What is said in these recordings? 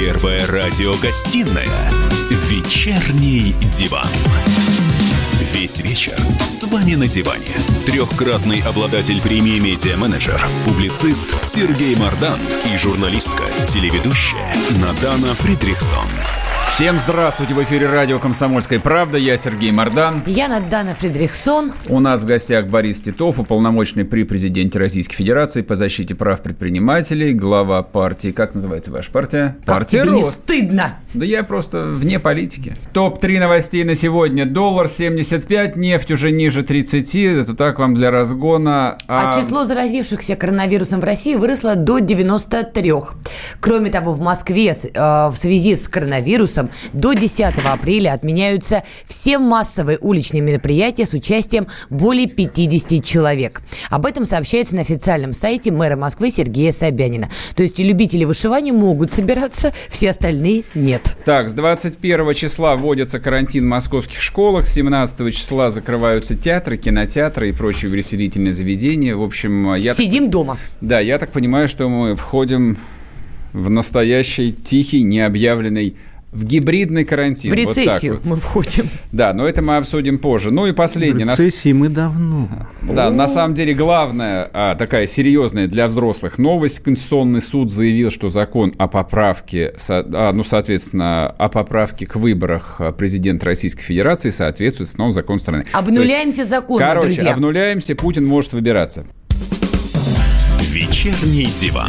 Первая радиогостинная «Вечерний диван». Весь вечер с вами на диване. Трехкратный обладатель премии «Медиа-менеджер», публицист Сергей Мардан и журналистка, телеведущая Надана Фридрихсон. Всем здравствуйте! В эфире радио «Комсомольская правда». Я Сергей Мордан. Я Надана Фридрихсон. У нас в гостях Борис Титов, уполномоченный при президенте Российской Федерации по защите прав предпринимателей, глава партии. Как называется ваша партия? Как партия тебе не стыдно? Да я просто вне политики. Топ-3 новостей на сегодня. Доллар 75, нефть уже ниже 30. Это так вам для разгона. А, число заразившихся коронавирусом в России выросло до 93. Кроме того, в Москве э, в связи с коронавирусом до 10 апреля отменяются все массовые уличные мероприятия с участием более 50 человек. Об этом сообщается на официальном сайте мэра Москвы Сергея Собянина. То есть любители вышивания могут собираться, все остальные нет. Так, с 21 числа вводится карантин в московских школах, с 17 числа закрываются театры, кинотеатры и прочие увеселительные заведения. В общем, я... так- Сидим дома. Да, я так понимаю, что мы входим в настоящий тихий, необъявленный в гибридный карантин. В Вот так рецессию вот. мы входим. Да, но это мы обсудим позже. Ну и последний. В нас- рецессии мы давно. Да, на самом деле главная, а, такая серьезная для взрослых новость. Конституционный суд заявил, что закон о поправке, со- а, ну, соответственно, о поправке к выборах а, президента Российской Федерации соответствует снова закону страны. То есть, Обнуляемся законно, Короче, друзья. обнуляемся, Путин может выбираться. «Вечерний диван».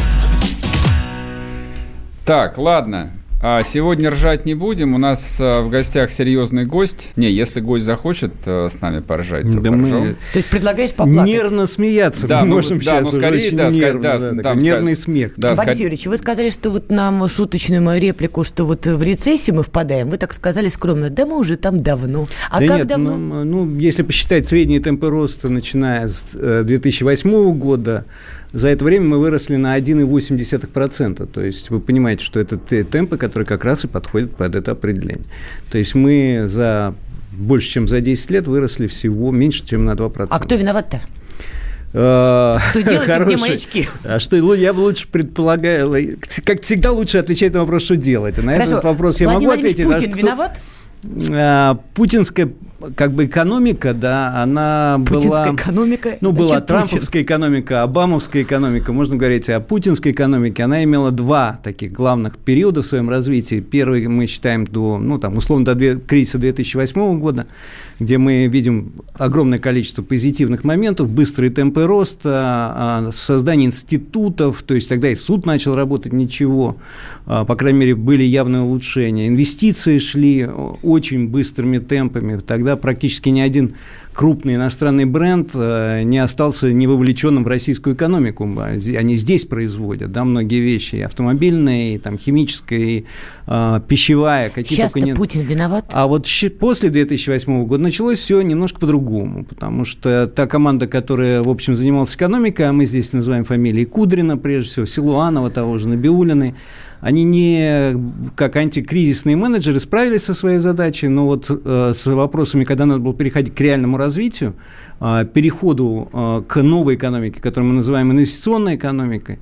Так, ладно. А сегодня ржать не будем. У нас а, в гостях серьезный гость. Не, если гость захочет а, с нами поржать, то Да мы поржем. То есть предлагаешь поплакать? нервно смеяться Да, мы ну, можем да, сейчас. ну, уже скорее, очень да, нервно, да, да, там нервный смех. Да, Борис ска- Юрьевич, вы сказали, что вот нам шуточную мою реплику, что вот в рецессию мы впадаем. Вы так сказали скромно. Да мы уже там давно. А да как нет, давно? Ну, ну, если посчитать средние темпы роста, начиная с э, 2008 года, за это время мы выросли на 1,8%. То есть вы понимаете, что это те темпы, которые как раз и подходят под это определение. То есть мы за больше, чем за 10 лет выросли всего меньше, чем на 2%. А кто виноват-то? Что Что делаете, где мои очки? А что, ну, я бы лучше предполагаю, как всегда лучше отвечать на вопрос, что делать. А на Хорошо. этот вопрос я Владимир могу Владимирович ответить. а Путин кто- виноват? А, Путинская как бы экономика, да, она Путинская была... экономика? Ну, была Путин? трамповская экономика, обамовская экономика, можно говорить о путинской экономике. Она имела два таких главных периода в своем развитии. Первый мы считаем до, ну, там, условно, до две- кризиса 2008 года, где мы видим огромное количество позитивных моментов, быстрые темпы роста, а, создание институтов, то есть тогда и суд начал работать, ничего, а, по крайней мере, были явные улучшения. Инвестиции шли очень быстрыми темпами, тогда практически ни один крупный иностранный бренд э, не остался не вовлеченным в российскую экономику. Они здесь производят, да, многие вещи, и автомобильные, и там химическая, и э, пищевая, какие Сейчас-то только нет. Путин виноват? А вот после 2008 года началось все немножко по-другому, потому что та команда, которая, в общем, занималась экономикой, а мы здесь называем фамилии Кудрина, прежде всего, Силуанова, того же Набиулиной, они не как антикризисные менеджеры справились со своей задачей, но вот э, с вопросами, когда надо было переходить к реальному развитию, э, переходу э, к новой экономике, которую мы называем инвестиционной экономикой,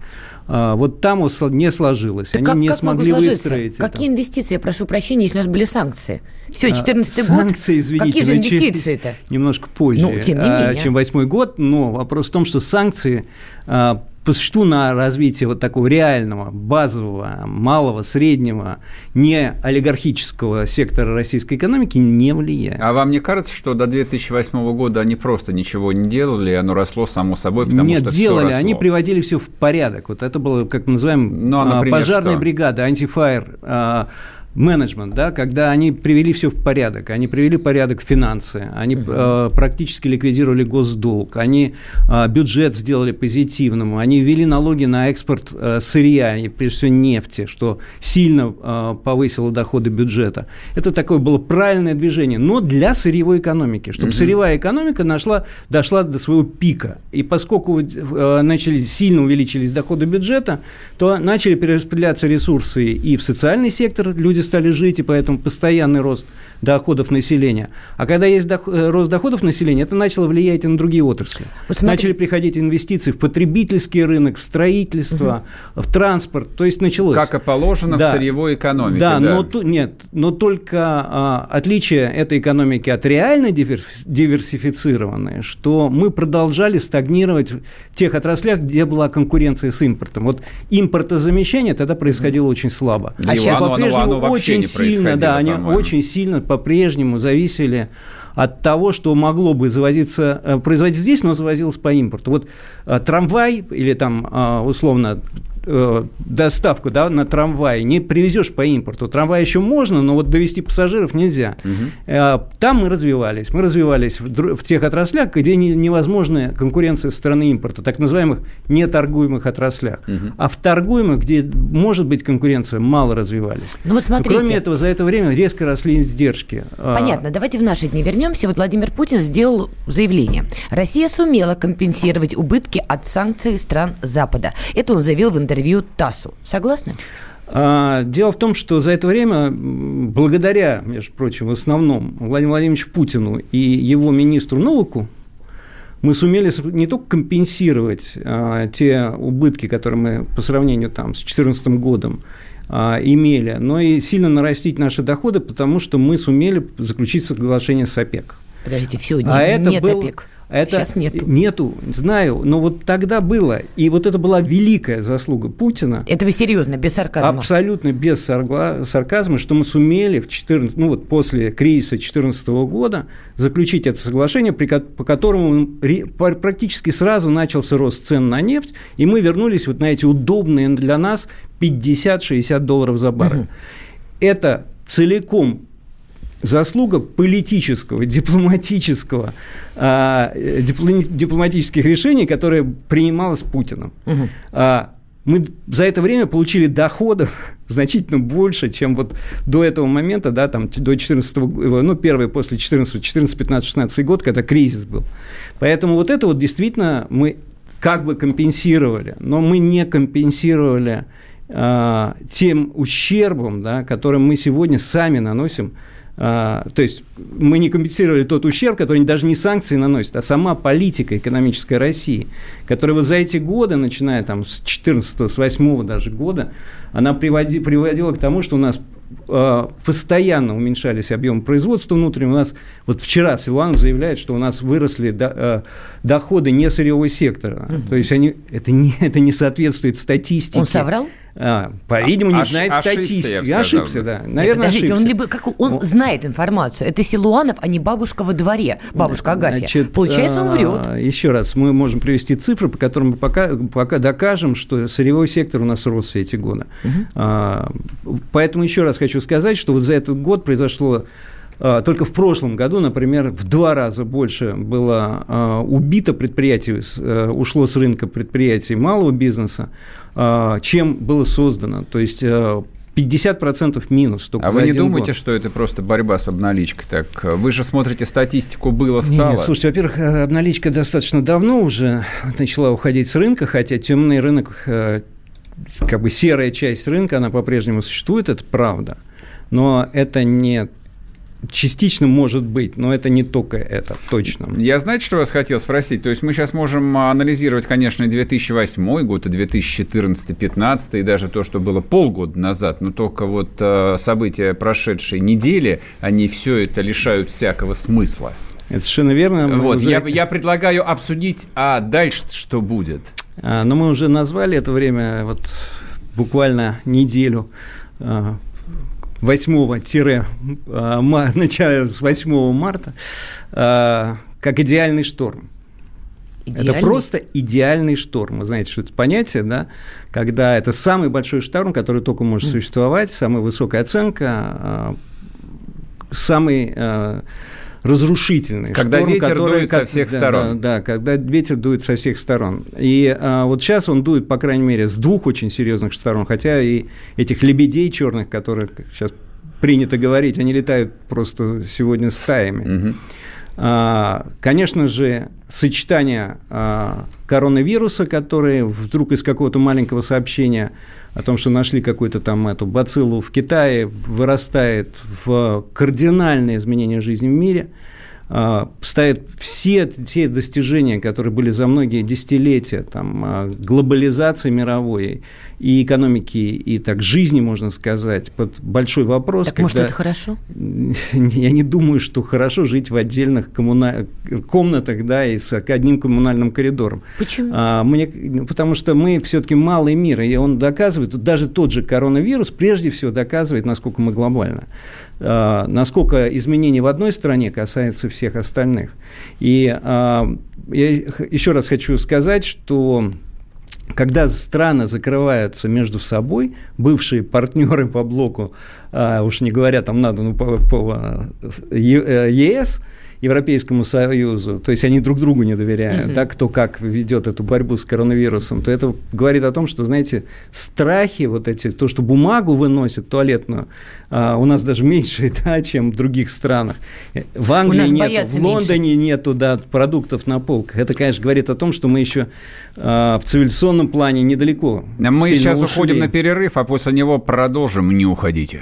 э, вот там вот не сложилось. Так Они как, не как смогли выстроить это. Какие инвестиции, я прошу прощения, если у нас были санкции? Все, А, 14 год. Санкции, извините, Какие же начались инвестиции-то? Немножко позже, Ну, тем не а, менее. чем восьмой год. Но вопрос в том, что санкции а, по существу на развитие вот такого реального, базового, малого, среднего, не олигархического сектора российской экономики не влияют. А вам не кажется, что до 2008 года они просто ничего не делали, оно росло само собой, потому Нет, что делали, они приводили все в порядок. Вот это было, как мы называем, Ну, а, а, например, пожарная что? бригада, антифайр, а, менеджмент, да, когда они привели все в порядок, они привели в порядок финансы, они э, практически ликвидировали госдолг, они э, бюджет сделали позитивным, они ввели налоги на экспорт э, сырья, и прежде всего нефти, что сильно э, повысило доходы бюджета. Это такое было правильное движение, но для сырьевой экономики, чтобы сырьевая экономика нашла, дошла до своего пика. И поскольку э, начали, сильно увеличились доходы бюджета, то начали перераспределяться ресурсы и в социальный сектор, люди стали жить, и поэтому постоянный рост доходов населения. А когда есть доход, э, рост доходов населения, это начало влиять и на другие отрасли. Вот Начали приходить инвестиции в потребительский рынок, в строительство, угу. в транспорт. То есть началось. Как и положено да. в сырьевой экономике. Да, да. но нет, но только а, отличие этой экономики от реально диверсифицированной, что мы продолжали стагнировать в тех отраслях, где была конкуренция с импортом. Вот импортозамещение тогда происходило угу. очень слабо. А сейчас очень сильно, да, они очень сильно по-прежнему зависели от того, что могло бы завозиться, э, производиться здесь, но завозилось по импорту. Вот э, трамвай или там э, условно э, доставку да, на трамвае не привезешь по импорту. Трамвай еще можно, но вот довести пассажиров нельзя. Угу. Э, там мы развивались. Мы развивались в, в тех отраслях, где не, невозможна конкуренция со стороны импорта, так называемых неторгуемых отраслях. Угу. А в торгуемых, где может быть конкуренция, мало развивались. Ну вот смотрите. Кроме этого, за это время резко росли издержки. А, Понятно. Давайте в наши дни вернемся. Вот Владимир Путин сделал заявление. Россия сумела компенсировать убытки от санкций стран Запада. Это он заявил в интервью интервью ТАССу. Согласны? А, дело в том, что за это время, благодаря, между прочим, в основном Владимиру Владимировичу Путину и его министру Новаку, мы сумели не только компенсировать а, те убытки, которые мы по сравнению там, с 2014 годом а, имели, но и сильно нарастить наши доходы, потому что мы сумели заключить соглашение с ОПЕК. Подождите, все, а нет это был, ОПЕК. Это Сейчас нету. Нету, знаю, но вот тогда было. И вот это была великая заслуга Путина. Это вы серьезно, без сарказма? Абсолютно без сарказма, что мы сумели в 14, ну вот после кризиса 2014 года заключить это соглашение, по которому практически сразу начался рост цен на нефть, и мы вернулись вот на эти удобные для нас 50-60 долларов за баррель. Угу. Это целиком заслуга политического, дипломатического, э, дипломатических решений, которые принималось Путиным. Угу. А, мы за это время получили доходов значительно больше, чем вот до этого момента, да, там, до 14 ну, первый после 14, 14, 15, 16 год, когда кризис был. Поэтому вот это вот действительно мы как бы компенсировали, но мы не компенсировали э, тем ущербом, да, который мы сегодня сами наносим а, то есть мы не компенсировали тот ущерб, который даже не санкции наносит, а сама политика экономической России, которая вот за эти годы, начиная там с 14 с 8 даже года, она приводи, приводила к тому, что у нас э, постоянно уменьшались объемы производства внутреннего. У нас вот вчера Силуанов заявляет, что у нас выросли э, доходы не сырьевого сектора. Угу. То есть они, это, не, это не соответствует статистике. Он соврал? А, по-видимому, не Ош, знает статистики. Ошибся, да. Наверное, Нет, подождите, ошибся. он либо как он ну, знает информацию. Это Силуанов, а не бабушка во дворе, бабушка Агафья. Значит, Получается, он врет. А, еще раз, мы можем привести цифры, по которым мы пока, пока докажем, что сырьевой сектор у нас рос все эти годы. Угу. А, поэтому еще раз хочу сказать, что вот за этот год произошло а, только в прошлом году, например, в два раза больше было а, убито предприятий, э, ушло с рынка предприятий малого бизнеса, а, чем было создано. То есть 50% э, минус. а вы не думаете, год. что это просто борьба с обналичкой? Так вы же смотрите статистику, было, стало. Нет, слушайте, во-первых, э, обналичка достаточно давно уже начала уходить с рынка, хотя темный рынок, как бы серая часть рынка, она по-прежнему существует, это правда. Но это не Частично может быть, но это не только это, точно. Я, знаете, что вас хотел спросить? То есть мы сейчас можем анализировать, конечно, 2008 год, и 2014, 2015, и даже то, что было полгода назад, но только вот э, события прошедшей недели, они все это лишают всякого смысла. Это совершенно верно. вот, уже... я, я предлагаю обсудить, а дальше что будет? А, но мы уже назвали это время вот буквально неделю а, 8 а, начиная с 8 марта, а, как идеальный шторм. Идеальный? Это просто идеальный шторм. Вы знаете, что это понятие, да? Когда это самый большой шторм, который только может существовать, самая высокая оценка, а, самый разрушительный. Когда шторм, ветер который, дует как, со всех да, сторон. Да, да, когда ветер дует со всех сторон. И а, вот сейчас он дует, по крайней мере, с двух очень серьезных сторон, хотя и этих лебедей черных, которые сейчас принято говорить, они летают просто сегодня стаями. Угу. А, конечно же, сочетание а, коронавируса, который вдруг из какого-то маленького сообщения о том, что нашли какую-то там эту бациллу в Китае, вырастает в кардинальное изменение жизни в мире – ставит все, все достижения, которые были за многие десятилетия, там, а, глобализации мировой и экономики, и так жизни, можно сказать, под большой вопрос. Так, когда... может, это хорошо? Я не думаю, что хорошо жить в отдельных коммуна... комнатах, да, и с одним коммунальным коридором. Почему? А, мне... Потому что мы все-таки малый мир, и он доказывает, даже тот же коронавирус прежде всего доказывает, насколько мы глобально. А, насколько изменения в одной стране касаются всех остальных. И а, я еще раз хочу сказать, что когда страны закрываются между собой, бывшие партнеры по блоку, а, уж не говоря там надо, ну, по, по ЕС, Европейскому Союзу, то есть они друг другу не доверяют, mm-hmm. да, кто как ведет эту борьбу с коронавирусом, то это говорит о том, что, знаете, страхи вот эти, то, что бумагу выносят туалетную, а, у нас даже меньше, да, чем в других странах. В Англии нет, в Лондоне меньше. нету, да, продуктов на полках. Это, конечно, говорит о том, что мы еще а, в цивилизационном плане недалеко. Мы сейчас ушли. уходим на перерыв, а после него продолжим. Не уходите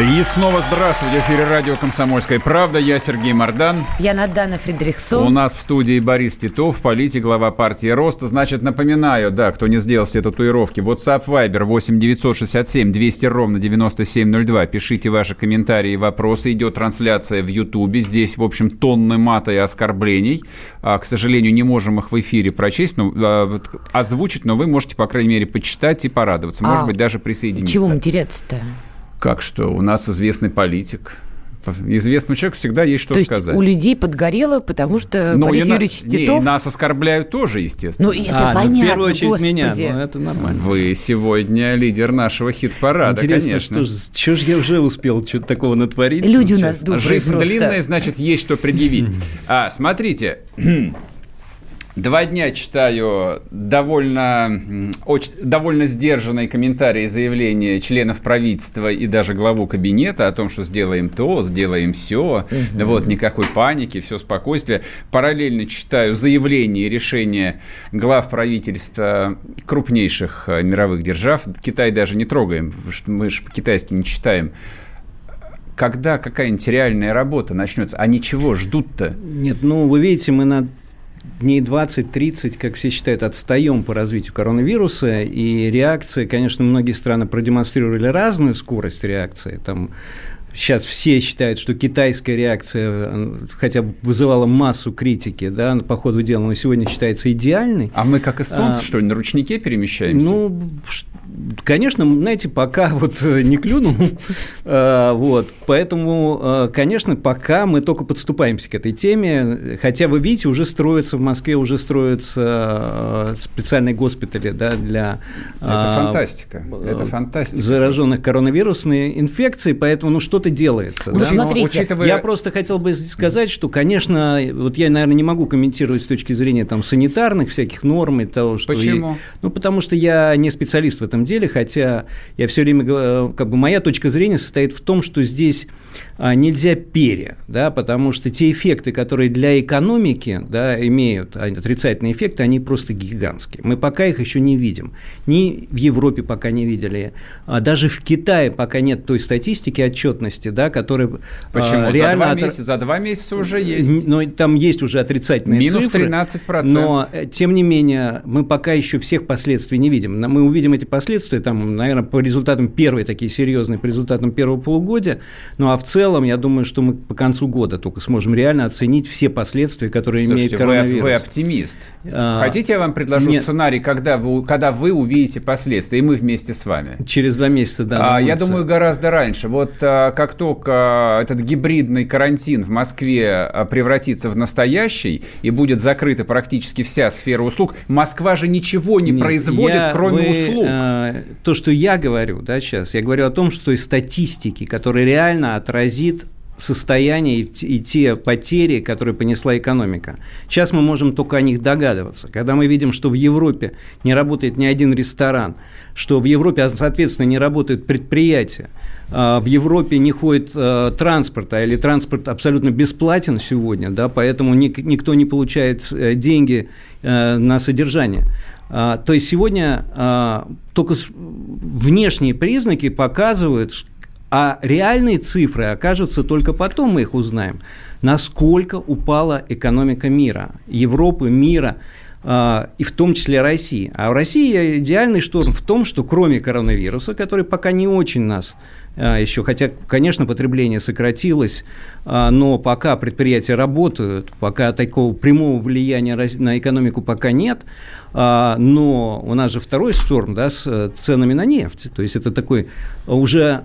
И снова здравствуйте. В эфире радио «Комсомольская правда». Я Сергей Мордан. Я Надана Фредериксон. У нас в студии Борис Титов, политик, глава партии «Роста». Значит, напоминаю, да, кто не сделал все татуировки. WhatsApp Viber 8 967 200 ровно 9702. Пишите ваши комментарии и вопросы. Идет трансляция в Ютубе. Здесь, в общем, тонны мата и оскорблений. А, к сожалению, не можем их в эфире прочесть, ну, а, озвучить, но вы можете, по крайней мере, почитать и порадоваться. Может а, быть, даже присоединиться. Чего материться-то? Как что? У нас известный политик. Известному человеку всегда есть что То сказать. у людей подгорело, потому что но Борис Юрьевич на... Титов... Не, нас оскорбляют тоже, естественно. Ну, это а, понятно, ну, в первую очередь господи. меня, ну, это нормально. Вы сегодня лидер нашего хит-парада, Интересно, конечно. Что, что же я уже успел что-то такого натворить? Люди у нас добрые Жизнь просто. длинная, значит, есть что предъявить. А, смотрите, Два дня читаю довольно, очень, довольно сдержанные комментарии и заявления членов правительства и даже главу кабинета о том, что сделаем то, сделаем все, угу. вот, никакой паники, все спокойствие. Параллельно читаю заявления и решения глав правительства крупнейших э, мировых держав. Китай даже не трогаем, мы же по-китайски не читаем когда какая-нибудь реальная работа начнется, а ничего ждут-то? Нет, ну, вы видите, мы на дней 20-30, как все считают, отстаем по развитию коронавируса, и реакция, конечно, многие страны продемонстрировали разную скорость реакции, там Сейчас все считают, что китайская реакция, хотя вызывала массу критики, да, по ходу дела, но сегодня считается идеальной. А мы как эстонцы, а, что ли, на ручнике перемещаемся? Ну, Конечно, знаете, пока вот э, не клюнул, э, вот, поэтому, э, конечно, пока мы только подступаемся к этой теме, хотя вы видите, уже строятся в Москве, уже строятся специальные госпитали, да, для... Это фантастика, это фантастика. Зараженных коронавирусной инфекцией, поэтому, ну, что-то делается. Ну, да? смотрите. Учитывая... Я просто хотел бы сказать, что, конечно, вот я, наверное, не могу комментировать с точки зрения там санитарных всяких норм и того, что... Почему? И, ну, потому что я не специалист в этом деле, хотя я все время, э, как бы моя точка зрения состоит в том, что здесь а, нельзя пере, да, потому что те эффекты, которые для экономики да, имеют отрицательные эффекты, они просто гигантские. Мы пока их еще не видим. Ни в Европе пока не видели, а даже в Китае пока нет той статистики отчетной, безработности, да, которые Почему? а, реально... За, два месяца, за два месяца уже есть. но там есть уже отрицательные Минус цифры. 13%. Но, э, тем не менее, мы пока еще всех последствий не видим. Мы увидим эти последствия, там, наверное, по результатам первой, такие серьезные, по результатам первого полугодия. Ну, а в целом, я думаю, что мы по концу года только сможем реально оценить все последствия, которые Слушайте, имеет вы, коронавирус. вы оптимист. А, Хотите, я вам предложу нет. сценарий, когда вы, когда вы увидите последствия, и мы вместе с вами? Через два месяца, да. А, я думаю, гораздо раньше. Вот а, как только а, этот гибридный карантин в Москве а, превратится в настоящий и будет закрыта практически вся сфера услуг, Москва же ничего не Нет, производит, я- кроме вы, услуг. э, то, что я говорю, да, сейчас, я говорю о том, что из статистики, которая реально отразит состояние и, те потери, которые понесла экономика. Сейчас мы можем только о них догадываться. Когда мы видим, что в Европе не работает ни один ресторан, что в Европе, а, соответственно, не работают предприятия, в Европе не ходит а или транспорт абсолютно бесплатен сегодня, да, поэтому ник- никто не получает э, деньги э, на содержание. А, То есть сегодня а, только внешние признаки показывают, а реальные цифры окажутся только потом, мы их узнаем, насколько упала экономика мира, Европы, мира, а, и в том числе России. А в России идеальный шторм в том, что кроме коронавируса, который пока не очень нас а, еще, хотя, конечно, потребление сократилось, а, но пока предприятия работают, пока такого прямого влияния на экономику пока нет, а, но у нас же второй шторм да, с э, ценами на нефть. То есть это такой уже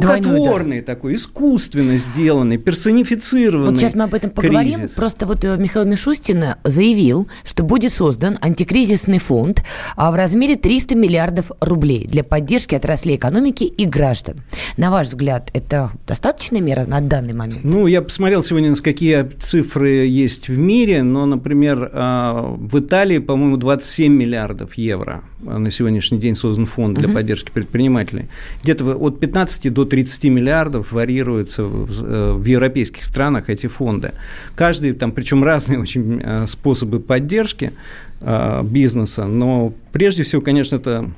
Двойной удар. рукотворный такой, искусственно сделанный, персонифицированный Вот сейчас мы об этом поговорим. кризис. Просто вот э, Михаил Мишустин заявил, что будет создан антикризисный фонд а, в размере 300 миллиардов рублей для поддержки отраслей экономики и граждан. На ваш взгляд, это достаточная мера на данный момент? Ну, я посмотрел сегодня, какие цифры есть в мире, но, например, а, в Италии, по-моему, 27 миллиардов евро а, на сегодняшний день создан фонд для поддержки предпринимателей. Где-то от 15 до 30 миллиардов варьируются в, э, в европейских странах эти фонды. Каждый, там, причем разные очень э, способы поддержки э, бизнеса, но прежде всего, конечно, это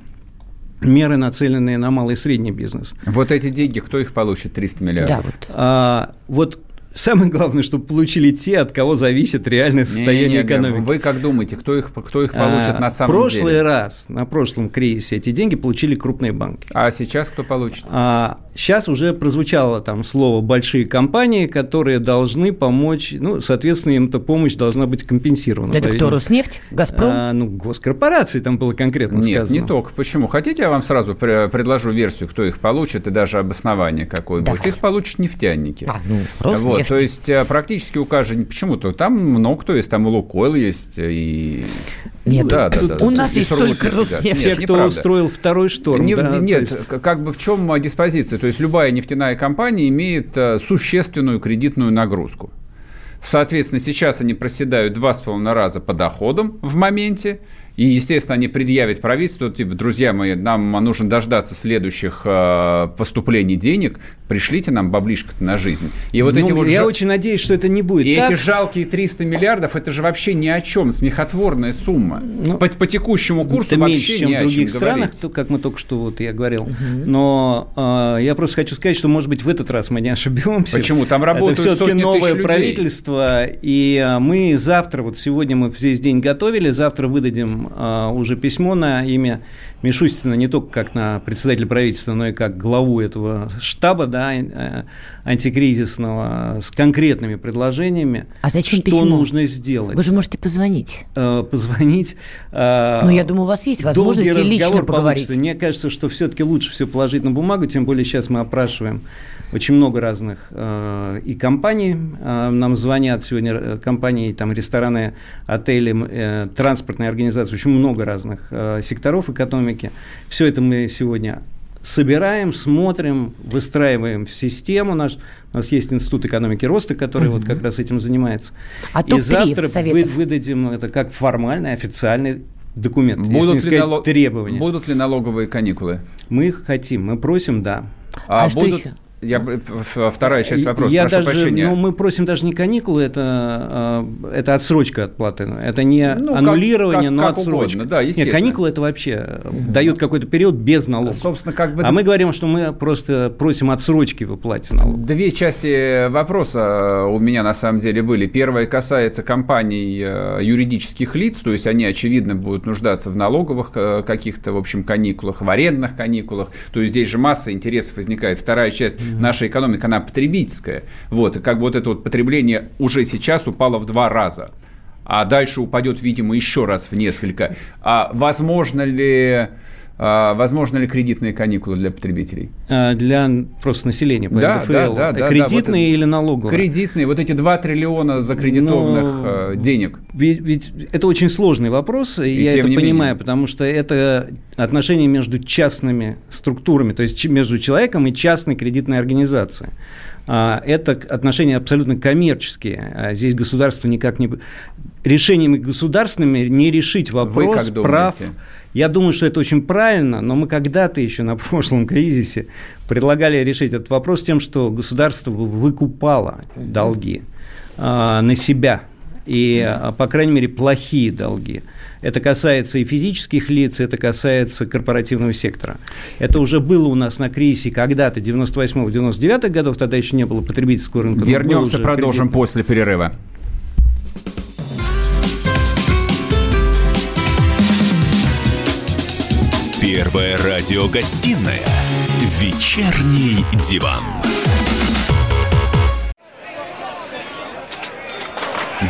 меры, нацеленные на малый и средний бизнес. Вот эти деньги, кто их получит, 300 миллиардов? Да, вот. А, вот самое главное, чтобы получили те, от кого зависит реальное состояние Не-не-не, экономики. Вы как думаете, кто их, кто их получит А, на самом прошлый деле? раз, на прошлом кризисе, эти деньги получили крупные банки. А сейчас кто получит? А сейчас уже прозвучало там слово «большие компании», которые должны помочь, ну, соответственно, им эта помощь должна быть компенсирована. Это кто. Роснефть? Газпром? А, ну, госкорпорации там было конкретно Нет, сказано. не только. Почему? Хотите, я вам сразу пре- предложу версию, кто их получит, и даже обоснование какое Давай. будет. Их получат нефтяники. А, ну, Вот, Роснефть. то есть э, практически у каждого, почему-то там много кто есть, там и Лукойл есть, и... Нет, да, да, тут да, у да, нас есть только. Роснефть. Те, Нет, кто неправда. устроил второй шторм. Не- да, нет, есть- как бы в чем а, диспозиция? То есть любая нефтяная компания имеет э, существенную кредитную нагрузку. Соответственно, сейчас они проседают два с половиной раза по доходам в моменте. И, естественно, они предъявят правительству, типа, друзья мои, нам нужно дождаться следующих э, поступлений денег, пришлите нам баблишко на жизнь. И вот эти Ну, вот я жа- очень надеюсь, что это не будет и так. эти жалкие 300 миллиардов, это же вообще ни о чем, смехотворная сумма. Ну, по, по текущему курсу это вообще меньше, чем ни в о чем других странах, говорить. то, как мы только что вот я говорил. Но э, я просто хочу сказать, что, может быть, в этот раз мы не ошибемся. Почему? Там работают Это все-таки новое тысяч людей. правительство, и мы завтра, вот сегодня мы весь день готовили, завтра выдадим э, уже письмо на имя Мишустина не только как на председателя правительства, но и как главу этого штаба да, э, антикризисного с конкретными предложениями, А зачем что письмо? нужно сделать. Вы же можете позвонить. Э, позвонить. э, Ну, я думаю, у вас есть возможность лично поговорить. получится. Мне кажется, что все-таки лучше все положить на бумагу, тем более сейчас мы опрашиваем очень много разных э, и компаний. Э, нам звонят сегодня э, компании, там рестораны, отели, э, транспортные организации, очень много разных э, секторов экономики. Все это мы сегодня собираем, смотрим, выстраиваем в систему. Наш, у нас есть Институт экономики роста, который вот как раз этим занимается. А И завтра вы- выдадим это как формальный, официальный документ, если Будут ли, сказать налог- требования. будут ли налоговые каникулы? Мы их хотим, мы просим, да. А что еще? Я, вторая часть вопроса, я прошу даже, прощения. Ну, мы просим даже не каникулы, это, э, это отсрочка от платы. Это не Ну, как- аннулирование, как- но как отсрочка. угодно, да, естественно. Нет, каникулы это вообще дают какой-то период без налогов. Собственно, как бы... А мы говорим, что мы просто просим отсрочки в уплате налогов. Две части вопроса у меня на самом деле были. Первая касается компаний э, юридических лиц, то есть они, очевидно, будут нуждаться в налоговых э, каких-то, в общем, каникулах, в арендных каникулах. То есть здесь же масса интересов возникает. Вторая часть нашей экономики, она потребительская. Вот, и как бы вот это вот потребление уже сейчас упало в два раза. А дальше упадет, видимо, еще раз в несколько. А возможно ли... а, Возможно ли кредитные каникулы для потребителей? А, Для просто населения. по Да, НДФЛ. да, да, да, Кредитные да, вот или налоговые? Кредитные, вот эти 2 триллиона закредитованных Ну, э, денег. Ведь, ведь это очень сложный вопрос, и, И я это понимаю, менее. потому что это отношения между частными структурами, то есть между человеком и частной кредитной организацией. А, Это отношения абсолютно коммерческие. А Здесь государство никак не... Решениями государственными не решить вопрос прав. Я думаю, что это очень правильно, но мы когда-то еще на прошлом кризисе предлагали решить этот вопрос тем, что государство выкупало долги а, на себя и, а, по крайней мере, плохие долги. Это касается и физических лиц, это касается корпоративного сектора. Это уже было у нас на кризисе когда-то, 98-99 годов, тогда еще не было потребительского рынка. Вернемся, продолжим кредитный. после перерыва. Первая радиогостинная «Вечерний диван».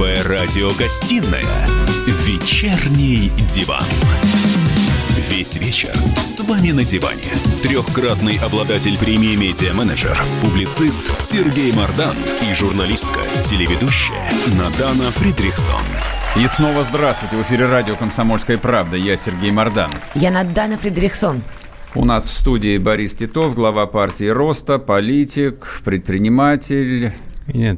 Первая радиогостинная «Вечерний диван». Весь вечер с вами на диване. Трехкратный обладатель премии «Медиа-менеджер», публицист Сергей Мардан и журналистка, телеведущая Надана Фридрихсон. И снова здравствуйте. В эфире радио «Комсомольская правда». Я Сергей Мордан. Я Надана Фредериксон. У нас в студии Борис Титов, глава партии «Роста», политик, предприниматель. Нет.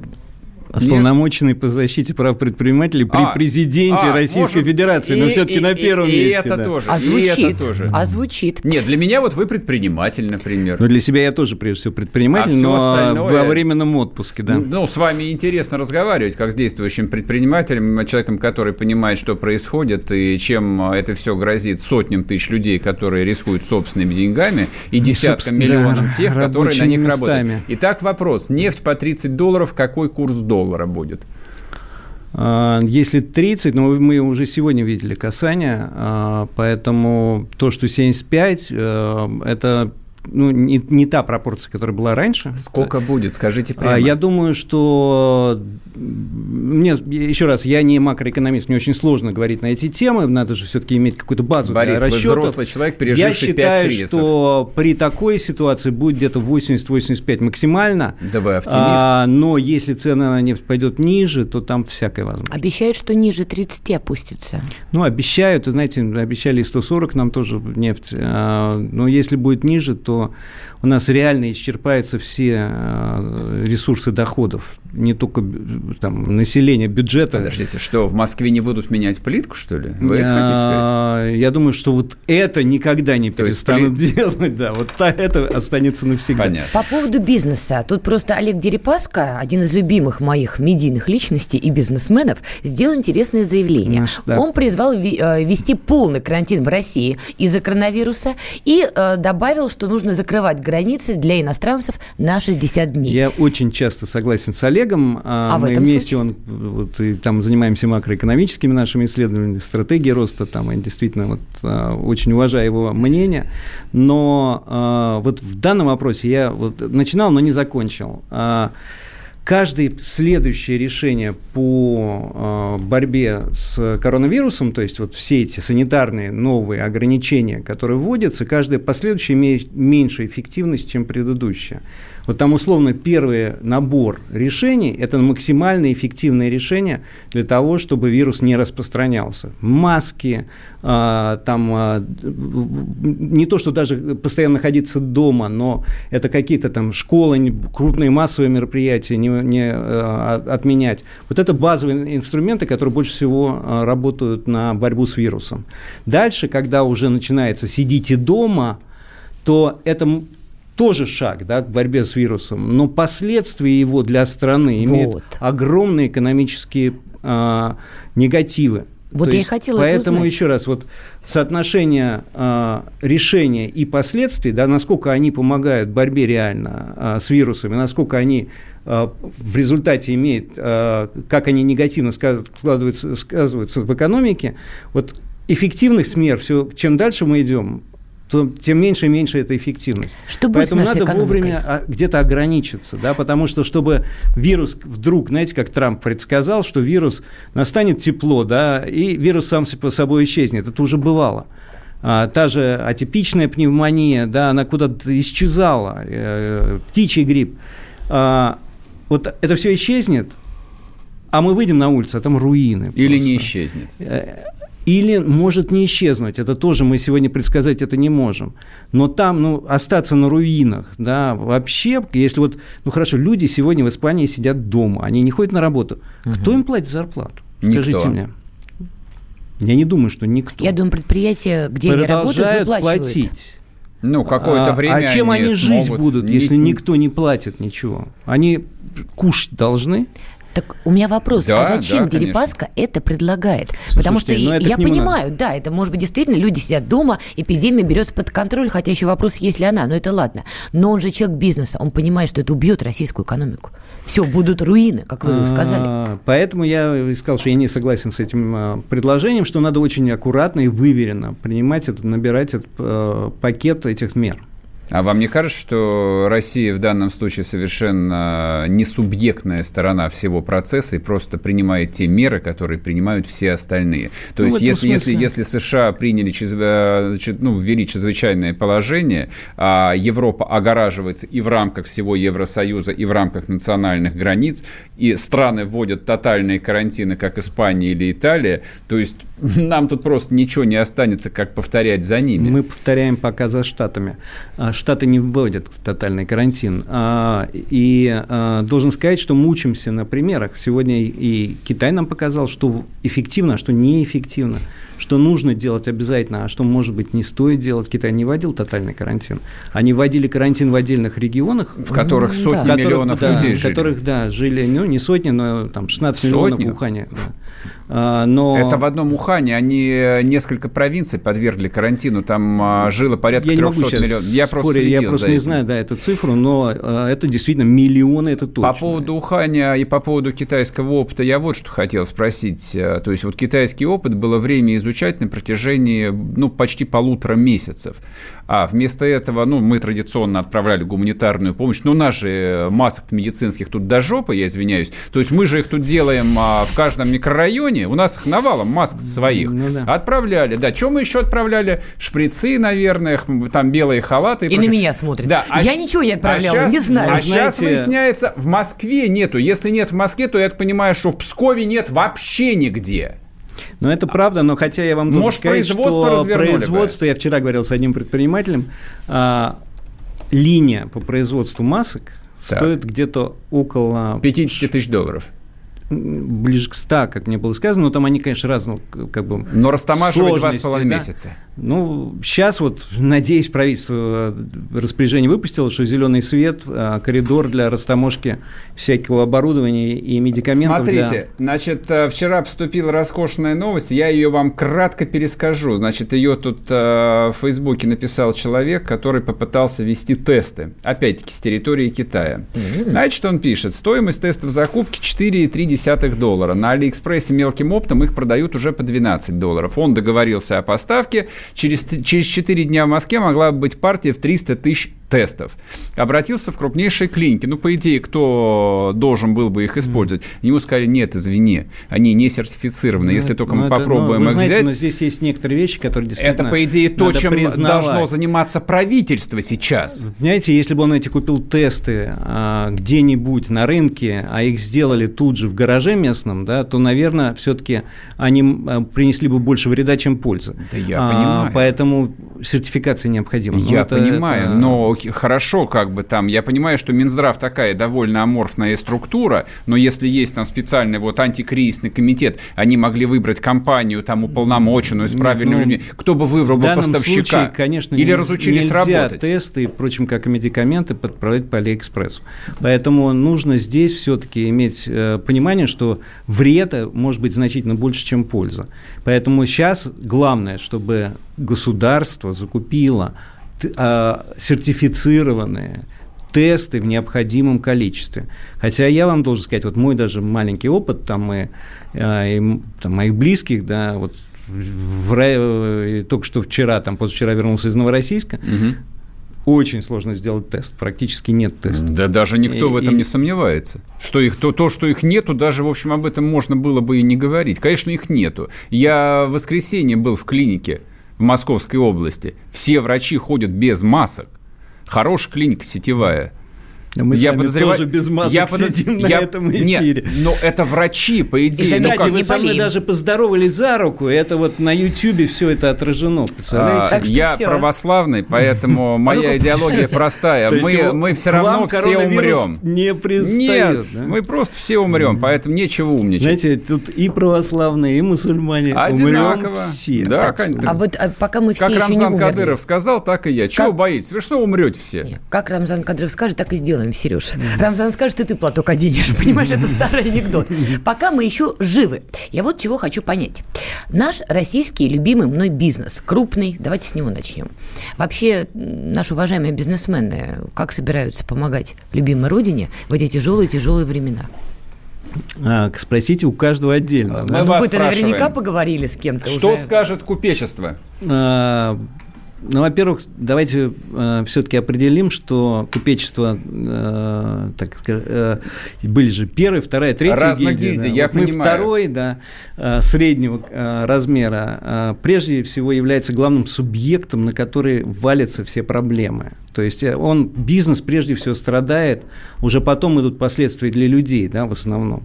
Полномоченный по защите прав предпринимателей при А, президенте а, Российской может, Федерации, но и- все-таки и- на и- первом и месте. это да. тоже. А и звучит. это тоже. А звучит. Нет, для меня вот вы предприниматель, например. Ну, для себя я тоже, прежде всего, предприниматель, А но остальное- во временном отпуске, да. Ну, с вами интересно разговаривать, как с действующим предпринимателем, человеком, который понимает, что происходит и чем это все грозит сотням тысяч людей, которые рискуют собственными деньгами, и десяткам собственно, миллионам да, тех, которые на них местами. работают. Итак, вопрос. Нефть по 30 долларов, какой курс доллара будет? А, Если 30, но мы уже сегодня видели касание, а, поэтому то, что 75, э, это ну, не, не та пропорция, которая была раньше. Сколько будет? Скажите прямо. А, Я думаю, что мне еще раз, я не макроэкономист, мне очень сложно говорить на эти темы, надо же все-таки иметь какую-то базу Борис, для расчетов. взрослый человек, Я переживший пять считаю, кризисов. что при такой ситуации будет где-то 80-85 максимально. Да вы оптимист. А, но если цена на нефть пойдет ниже, то там всякое возможно. Обещают, что ниже 30 опустится. Ну, обещают, знаете, обещали и 140 нам тоже нефть. А, Но если будет ниже, то estou у нас реально исчерпаются все а, ресурсы доходов. Не только бю- там, население, бюджета. Подождите, что, в Москве не будут менять плитку, что ли? Вы это хотите сказать? А, Я думаю, что вот это никогда не То есть перестанут делать. Да, вот это останется навсегда. Понятно. По поводу бизнеса. Тут просто Олег Дерипаска, один из любимых моих медийных личностей и бизнесменов, сделал интересное заявление. Наш, да. Он призвал э, ввести полный карантин в России из-за коронавируса и э, добавил, что нужно закрывать границы для иностранцев на 60 дней. Я очень часто согласен с Олегом. А в Мы этом вместе случае? он, вот, и там занимаемся макроэкономическими нашими исследованиями, стратегией роста. Там, и действительно вот, а, очень уважаю его мнение. Но а, вот в данном вопросе я вот начинал, но не закончил. А, каждое следующее решение по э, борьбе с коронавирусом, то есть вот все эти санитарные новые ограничения, которые вводятся, каждое последующее имеет меньше эффективность, чем предыдущее. Вот там условно первый набор решений – это максимально эффективное решение для того, чтобы вирус не распространялся. Маски, а, там а, не то, что даже постоянно находиться дома, но это какие-то там школы, крупные массовые мероприятия не, не а, отменять. Вот это базовые инструменты, которые больше всего работают на борьбу с вирусом. Дальше, когда уже начинается «сидите дома», то это тоже шаг да, к борьбе с вирусом, но последствия его для страны имеют вот. огромные экономические а, негативы. Вот То я есть, хотела Поэтому узнать. еще раз, вот соотношение а, решения и последствий, да, насколько они помогают в борьбе реально а, с вирусами, насколько они а, в результате имеют, а, как они негативно складываются, сказываются в экономике, вот эффективных мер, все, чем дальше мы идем, то тем меньше и меньше эта эффективность. Что Поэтому надо экономикой? вовремя а, где-то ограничиться, да, потому что чтобы вирус вдруг, знаете, как Трамп предсказал, что вирус настанет тепло, да, и вирус сам по собой исчезнет, это уже бывало. А, та же атипичная пневмония, да, она куда-то исчезала, э, птичий грипп. А, вот это все исчезнет, а мы выйдем на улицу, а там руины. Или просто. не исчезнет. Или может не исчезнуть. Это тоже мы сегодня предсказать это не можем. Но там, ну, остаться на руинах, да, вообще, если вот, ну, хорошо, люди сегодня в Испании сидят дома, они не ходят на работу. Угу. Кто им платит зарплату? Скажите Никто. мне. Я не думаю, что никто. Я думаю, предприятия, где они работают, выплачивают. платить. Ну, какое-то а, время А чем они, они жить будут, если никто не платит ничего? Они кушать должны? Так у меня вопрос, да, а зачем да, Дерипаска это предлагает? Потому Слушайте, что ну, я понимаю, надо. да, это может быть действительно люди сидят дома, эпидемия берется под контроль, хотя еще вопрос, есть ли она, но это ладно. Но он же человек бизнеса, он понимает, что это убьет российскую экономику. Все, будут руины, как вы сказали. А, поэтому я сказал, что я не согласен с этим а, предложением, что надо очень аккуратно и выверенно принимать это, набирать этот пакет этих мер. А вам не кажется, что Россия в данном случае совершенно не субъектная сторона всего процесса и просто принимает те меры, которые принимают все остальные? То ну, есть, если, если, если США приняли, ну, ввели чрезвычайное положение, а Европа огораживается и в рамках всего Евросоюза, и в рамках национальных границ, и страны вводят тотальные карантины, как Испания или Италия, то есть нам тут просто ничего не останется, как повторять за ними. Мы повторяем пока за Штатами. Штаты не вводят тотальный карантин. А, и а, должен сказать, что мучимся на примерах. Сегодня и Китай нам показал, что эффективно, а что неэффективно что нужно делать обязательно, а что, может быть, не стоит делать. Китай не вводил тотальный карантин. Они вводили карантин в отдельных регионах. В которых сотни да. миллионов которых, людей да, жили. В которых, да, жили, ну, не сотни, но там 16 сотни? миллионов в Ухане. Да. А, но... Это в одном Ухане. Они несколько провинций подвергли карантину. Там а, жило порядка я 300 миллионов. Я просто, я просто не этим. знаю да, эту цифру, но а, это действительно миллионы, это точно. По поводу Уханя и по поводу китайского опыта я вот что хотел спросить. То есть вот китайский опыт было время изучать на протяжении ну, почти полутора месяцев. А вместо этого, ну, мы традиционно отправляли гуманитарную помощь. Но у нас же масок медицинских тут до жопы, я извиняюсь. То есть мы же их тут делаем в каждом микрорайоне. У нас их навалом маск своих. Ну, да. Отправляли. Да, что мы еще отправляли? Шприцы, наверное, там белые халаты. И, и на меня смотрят. Да, а я ничего не отправляла, а сейчас, не знаю. А знаете... сейчас выясняется, в Москве нету. Если нет в Москве, то я так понимаю, что в Пскове нет вообще нигде. Ну, это правда, но хотя я вам должен Может, сказать, производство что производство, бы. я вчера говорил с одним предпринимателем, а, линия по производству масок так. стоит где-то около... 50 тысяч долларов ближе к 100, как мне было сказано, но там они, конечно, разного как бы Но растамаживать два с половиной да? месяца. Ну, сейчас вот, надеюсь, правительство э, распоряжение выпустило, что зеленый свет, э, коридор для растаможки всякого оборудования и медикаментов. Смотрите, для... значит, э, вчера поступила роскошная новость, я ее вам кратко перескажу. Значит, ее тут в Фейсбуке написал человек, который попытался вести тесты, опять-таки, с территории Китая. Значит, он пишет, стоимость тестов закупки 4,3 доллара. На Алиэкспрессе мелким оптом их продают уже по 12 долларов. Он договорился о поставке, Через, через 4 дня в Москве могла быть партия в 300 тысяч тестов, обратился в крупнейшие клиники. Ну, по идее, кто должен был бы их использовать? Ему сказали, нет, извини, они не сертифицированы. Ну, Если только ну, мы это- попробуем ну, их знаете, взять... но здесь есть некоторые вещи, которые действительно Это, по идее, то, чем признавать. должно заниматься правительство сейчас. Понимаете, если бы он эти купил тесты а, где-нибудь на рынке, а их сделали тут же в гараже местном, да, то, наверное, все-таки они а, принесли бы больше вреда, чем пользы. Да я А, понимаю. Поэтому сертификация необходима. Ну, Я это- понимаю, это- но хорошо, как бы там, я понимаю, что Минздрав такая довольно аморфная структура, но если есть там специальный вот антикризисный комитет, они могли выбрать компанию там уполномоченную с правильными ну, людьми, кто бы выбрал бы поставщика? случае, конечно, Или разучились работать? тесты, впрочем, как и медикаменты, отправлять по Алиэкспрессу. Поэтому нужно здесь все-таки иметь э, понимание, что вреда может быть значительно больше, чем польза. Поэтому сейчас главное, чтобы государство закупило сертифицированные тесты в необходимом количестве. Хотя я вам должен сказать, вот мой даже маленький опыт, там, мы, э, и там, моих близких, да, вот в, э, только что вчера, там, позавчера вернулся из Новороссийска, Мгм. очень сложно сделать тест, практически нет теста. Да даже никто в И- этом и- не сомневается. Что их, то, то, что их нету, даже, в общем, об этом можно было бы и не говорить. Конечно, их нету. Я в воскресенье был в клинике в Московской области. Все врачи ходят без масок. Хорошая клиника сетевая. Да мы с я вами подозреваю, тоже без масок я подо- сидим на я- этом Нет, эфире. но это врачи, по идее. заметьте, ну Кстати, как- вы со мной даже поздоровались за руку, это вот на Ютьюбе все это отражено, представляете? А, Так что я всё. православный, поэтому моя идеология простая. Мы, мы все равно все умрем. не. Нет, да? мы просто все умрем, поэтому нечего умничать. Знаете, тут и православные, и мусульмане Одинаково. умрем все. Да, Так А вот а пока мы все Как еще не Рамзан. Кадыров сказал, так и я. Чего боитесь? Вы что умрете все? Нет, Как Рамзан Кадыров скажет, так и сделаем, Сереж. Рамзан скажет, и ты платок оденешь. Понимаешь, это старый анекдот. Пока мы еще живы. Я вот чего хочу понять. Наш российский любимый мной бизнес, крупный, давайте с него начнем. Вообще, наши уважаемые бизнесмены, как собираются помогать любимой родине в эти тяжелые-тяжелые времена? А, спросите у каждого отдельно. Мы да? вас Вы-то наверняка поговорили с кем-то Что уже. скажет купечество? А, Ну, во-первых, давайте все-таки определим, что купечество, э, так сказать, э, были же первая, вторая, третья Разных гильдия. гильдий, да. я Вот мы понимаю. второй, да, э, среднего э, размера, э, прежде всего является главным субъектом, на который валятся все проблемы. То есть э, он, бизнес прежде всего страдает, уже потом идут последствия для людей, да, в основном.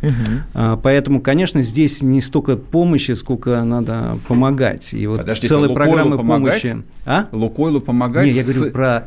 А, Поэтому, конечно, здесь не столько помощи, сколько надо помогать. И вот Подождите, целая Лукойлу программа помогать? помощи. А? Лукойлу помогать? Не, я с- говорю про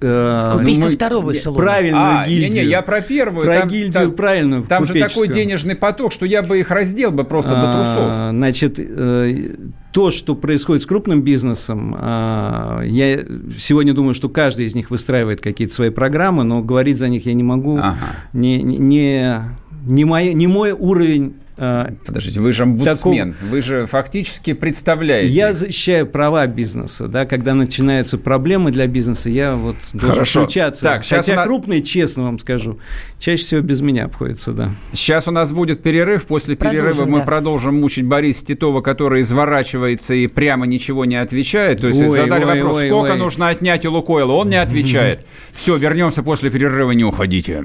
э, Купечество мы- второго эшелона. Правильную А, гильдию. не-не, я про первую. Про Там- гильдию там- правильную. Там же такой денежный поток, что я бы их раздел бы просто до трусов. А, Значит, э, то, что происходит с крупным бизнесом, а, я сегодня думаю, что каждый из них выстраивает какие-то свои программы, но говорить за них я не могу. Ага. Не, не, не, не мой, не мой уровень. А, Подождите, вы же омбудсмен, вы же фактически представляете. Я защищаю права бизнеса, да, когда начинаются проблемы для бизнеса, я вот должен Хорошо. включаться. Так, щас Хотя у нас- крупные, честно вам скажу, чаще всего без меня обходятся, да. Сейчас у нас будет перерыв. После перерыва Продолжим, мы да. продолжим мучить Бориса Титова, который изворачивается и прямо ничего не отвечает. То есть Ой, задали ой, вопрос, ой, сколько ой. нужно отнять у Лукойла, он не отвечает. Все, вернемся после перерыва, не уходите.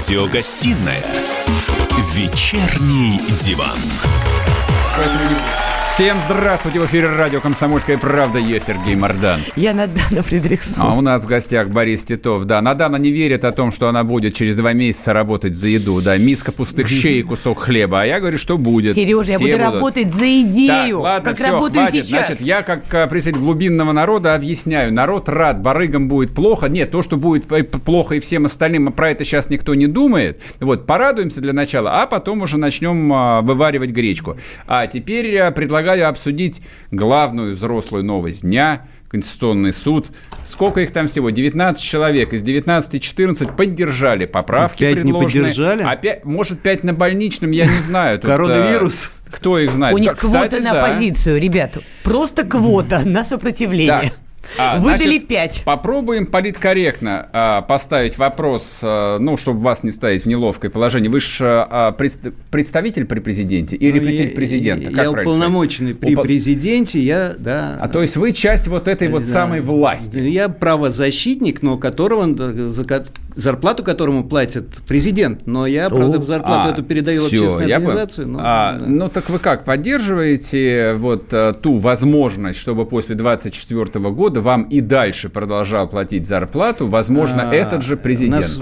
Радиогостинная «Вечерний диван». Всем здравствуйте! В эфире радио «Комсомольская правда». Я Сергей Мордан. Я Надана Фридрихсон. А у нас в гостях Борис Титов. Да, Надана не верит о том, что она будет через два месяца работать за еду. Да, миска пустых щей и кусок хлеба. А я говорю, что будет. Сережа, я Все буду будут. работать за идею, Так, ладно, как все, работаю хватит. сейчас. Значит, я как э, представитель глубинного народа объясняю. Народ рад, барыгам будет плохо. Нет, то, что будет плохо и всем остальным, про это сейчас никто не думает. Вот, порадуемся для начала, а потом уже начнем а, вываривать гречку. А теперь я предлагаю обсудить главную взрослую новость дня. Конституционный суд. Сколько их там всего? 19 человек. Из 19 14 поддержали поправки Пять не предложенные. поддержали? А пять- может, 5 на больничном, я не знаю. Тут, Коронавирус? э, Кто их знает? У них кстати, квота на да. оппозицию, ребят. Просто квота на сопротивление. А, Выдали значит, пять. Попробуем политкорректно а, поставить вопрос, а, ну, чтобы вас не ставить в неловкое положение. Вы же представитель при президенте или Ну, представитель я- президента? Я, Как правильно уполномоченный сказать? при Упо- президенте, я, да. А то есть вы часть вот этой вот Да. самой власти. Я правозащитник, но которого, за зарплату которому платит президент. Но я, правда, О. зарплату А, эту передаю в всё, общественную я понял. организацию. но, А, да. Ну так вы как, поддерживаете вот а, ту возможность, чтобы после 2024 года вам и дальше продолжал платить зарплату, возможно, А, этот же президент? нас-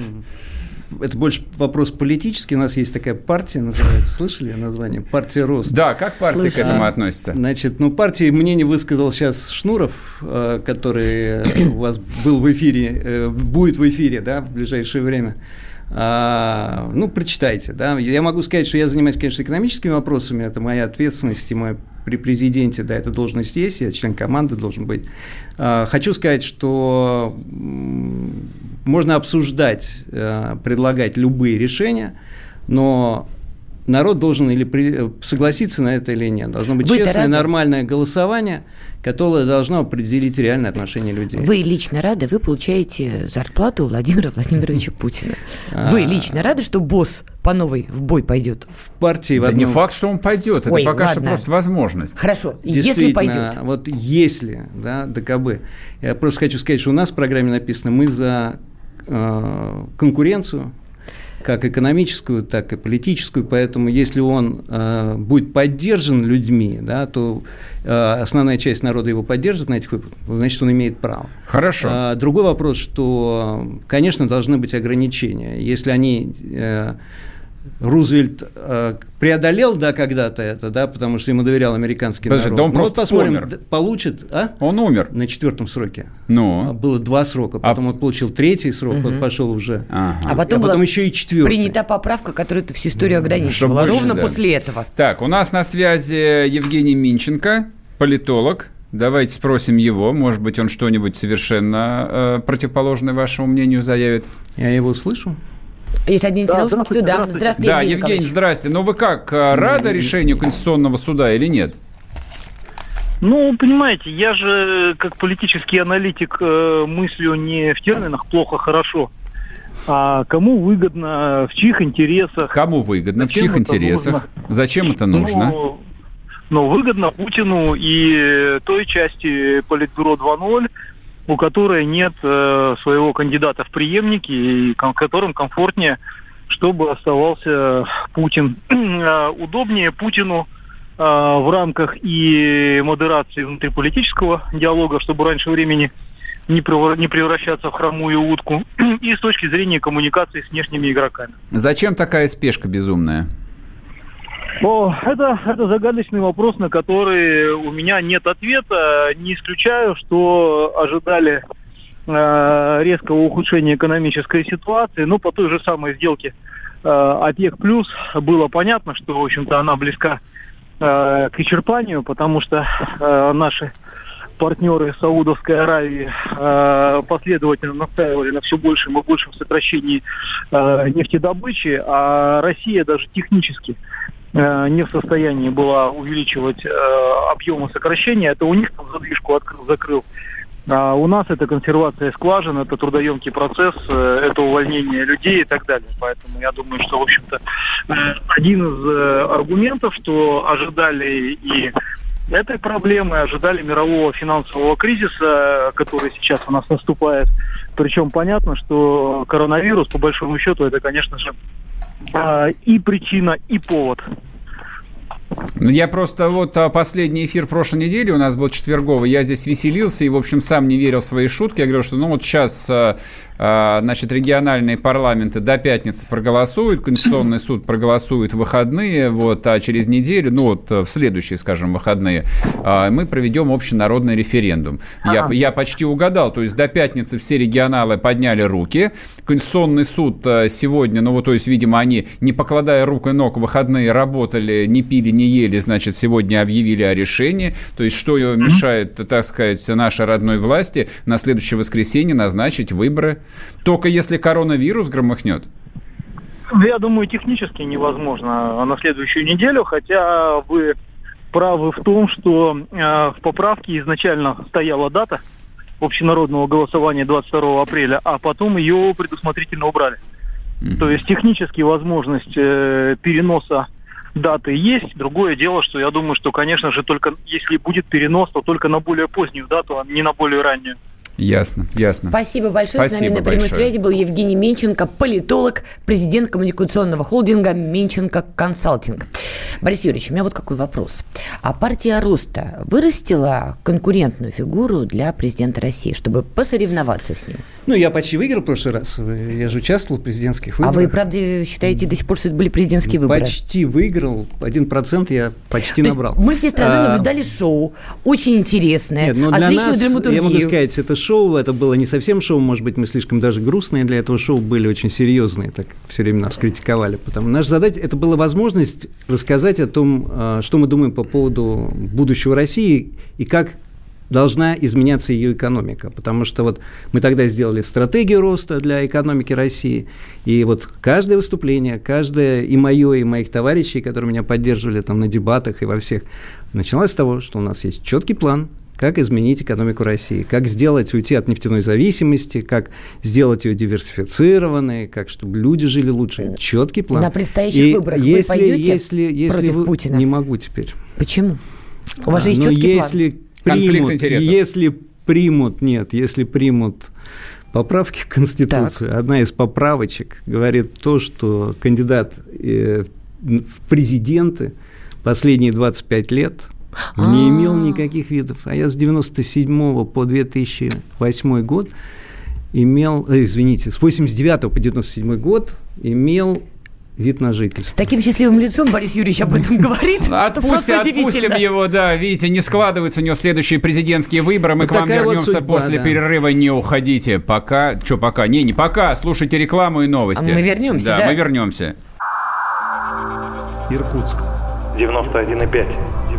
это больше вопрос политический. У нас есть такая партия, называется, слышали название? Партия Рост. Да, как партия Слышала. к этому относится? Значит, ну, партии мнение высказал сейчас Шнуров, э, который у вас был в эфире, э, будет в эфире, да, в ближайшее время. А, ну, прочитайте, да. Я могу сказать, что я занимаюсь, конечно, экономическими вопросами, это моя ответственность, и моя при президенте, да, эта должность есть, я член команды должен быть. А, Хочу сказать, что можно обсуждать, э, предлагать любые решения, но народ должен или при- согласиться на это или нет. Должно быть Вы-то честное, рады? нормальное голосование, которое должно определить реальное отношение людей. Вы лично рады, вы получаете зарплату у Владимира Владимировича Путина. А. Вы лично рады, что босс по новой в бой пойдет? В партии в Да не факт, что он пойдет, это Ой, пока что просто возможность. Хорошо, если пойдет. Вот если, да, ДКБ. Я просто хочу сказать, что у нас в программе написано, мы за э, конкуренцию, как экономическую, так и политическую, поэтому если он э, будет поддержан людьми, да, то э, основная часть народа его поддержит на этих выборах, значит, он имеет право. Хорошо. А, Другой вопрос, что, конечно, должны быть ограничения. Если они э, Рузвельт э, преодолел, да, когда-то это, да, потому что ему доверял американский Подожди, народ. да он Ну, просто вот посмотрим, помер. д- получит, а? Он умер. На четвертом сроке. А, Ну. Было два срока, потом А- он получил третий срок, вот пошел уже. Ага. А потом, а потом еще и четвертый. принята поправка, которая эту всю историю ограничивала. больше, Ровно да. после этого. Так, у нас на связи Евгений Минченко, политолог. Давайте спросим его. Может быть, он что-нибудь совершенно э, противоположное вашему мнению заявит. Я его слышу. Если оденете Да, наушники, то да. здравствуйте, Здравствуйте, да, Евгений Евгений, Николаевич. здрасте. Ну вы как, э, рады решению Конституционного суда или нет? Ну, понимаете, я же как политический аналитик э, мыслю не в терминах плохо-хорошо, а кому выгодно, в чьих интересах. Кому выгодно, в чьих интересах? нужно? Зачем это нужно? Ну, ну, выгодно Путину и той части Политбюро 2.0, у которой нет э, своего кандидата в преемники, и ком- которым комфортнее, чтобы оставался Путин. Э, Удобнее Путину э, в рамках и модерации внутриполитического диалога, чтобы раньше времени не не превращаться в хромую утку, и с точки зрения коммуникации с внешними игроками. Зачем такая спешка безумная? О, это, это загадочный вопрос, на который у меня нет ответа. Не исключаю, что ожидали э, резкого ухудшения экономической ситуации, но по той же самой сделке э, ОПЕК+, плюс было понятно, что, в общем-то, она близка э, к исчерпанию, потому что э, наши партнеры Саудовской Аравии э, последовательно настаивали на все большем и большем сокращении э, нефтедобычи, а Россия даже технически э, не в состоянии была увеличивать э, объемы сокращения. Это у них там задвижку открыл, закрыл. А у нас это консервация скважин, это трудоемкий процесс, э, это увольнение людей и так далее. Поэтому я думаю, что, в общем-то, э, один из э, аргументов, что ожидали и этой проблемы, ожидали мирового финансового кризиса, который сейчас у нас наступает. Причем понятно, что коронавирус, по большому счету, это, конечно же, и причина, и повод. Ну, я просто вот а, последний эфир прошлой недели у нас был четверговый, я здесь веселился и, в общем, сам не верил в свои шутки. Я говорил, что ну вот сейчас а, а, значит, региональные парламенты до пятницы проголосуют, Конституционный суд проголосует в выходные, вот, а через неделю, ну вот в следующие, скажем, выходные, мы проведем общенародный референдум. Ага. Я, я почти угадал, то есть до пятницы все регионалы подняли руки, Конституционный суд сегодня, ну вот, то есть, видимо, они, не покладая рук и ног, в выходные работали, не пили, не ели, значит, сегодня объявили о решении. То есть, что мешает, так сказать, нашей родной власти на следующее воскресенье назначить выборы? Только если коронавирус громыхнет? Я думаю, технически невозможно на следующую неделю, хотя вы правы в том, что э, в поправке изначально стояла дата общенародного голосования 22 апреля, а потом ее предусмотрительно убрали. Mm-hmm. То есть технически возможность э, переноса даты есть. Другое дело, что я думаю, что, конечно же, только если будет перенос, то только на более позднюю дату, а не на более раннюю. Ясно, ясно. Спасибо большое. Спасибо С нами на прямой большое. связи был Евгений Менченко, политолог, президент коммуникационного холдинга Менченко Консалтинг. Борис Юрьевич, у меня вот какой вопрос. А партия Роста вырастила конкурентную фигуру для президента России, чтобы посоревноваться с ним? Ну, я почти выиграл в прошлый раз. Я же участвовал в президентских выборах. А вы, правда, считаете до сих пор, что это были президентские выборы? Почти выиграл. Один процент я почти То набрал. Мы все страны а... наблюдали шоу. Очень интересное. Нет, но для нас, драматургию. я могу сказать, это шоу, это было не совсем шоу, может быть, мы слишком даже грустные для этого шоу были, очень серьезные, так все время нас критиковали. Потому наша задача, это была возможность рассказать о том, а, что мы думаем по поводу будущего России и как должна изменяться ее экономика. Потому что вот мы тогда сделали стратегию роста для экономики России, и вот каждое выступление, каждое и мое, и моих товарищей, которые меня поддерживали там на дебатах и во всех, началось с того, что у нас есть четкий план, как изменить экономику России, как сделать, уйти от нефтяной зависимости, как сделать ее диверсифицированной, как чтобы люди жили лучше. Четкий план. На предстоящих и выборах если, вы пойдете если, если против вы... Путина? Не могу теперь. Почему? У вас а, же есть ну, четкий если план. Примут, если примут, нет, если примут поправки в Конституцию, так. одна из поправочек говорит то, что кандидат э, в президенты последние 25 лет – не имел никаких видов. А я с 97 по 2008 год имел, э, извините, с 89 по 97 год имел вид на жительство. С таким счастливым лицом Борис Юрьевич об этом говорит. Отпустим, отпустим его, да. Видите, не складываются у него следующие президентские выборы. Мы к вам вернемся после перерыва. Не уходите. Пока. Что пока? Не, не пока. Слушайте рекламу и новости. А мы вернемся, да? Да, мы вернемся. Иркутск. 91,5.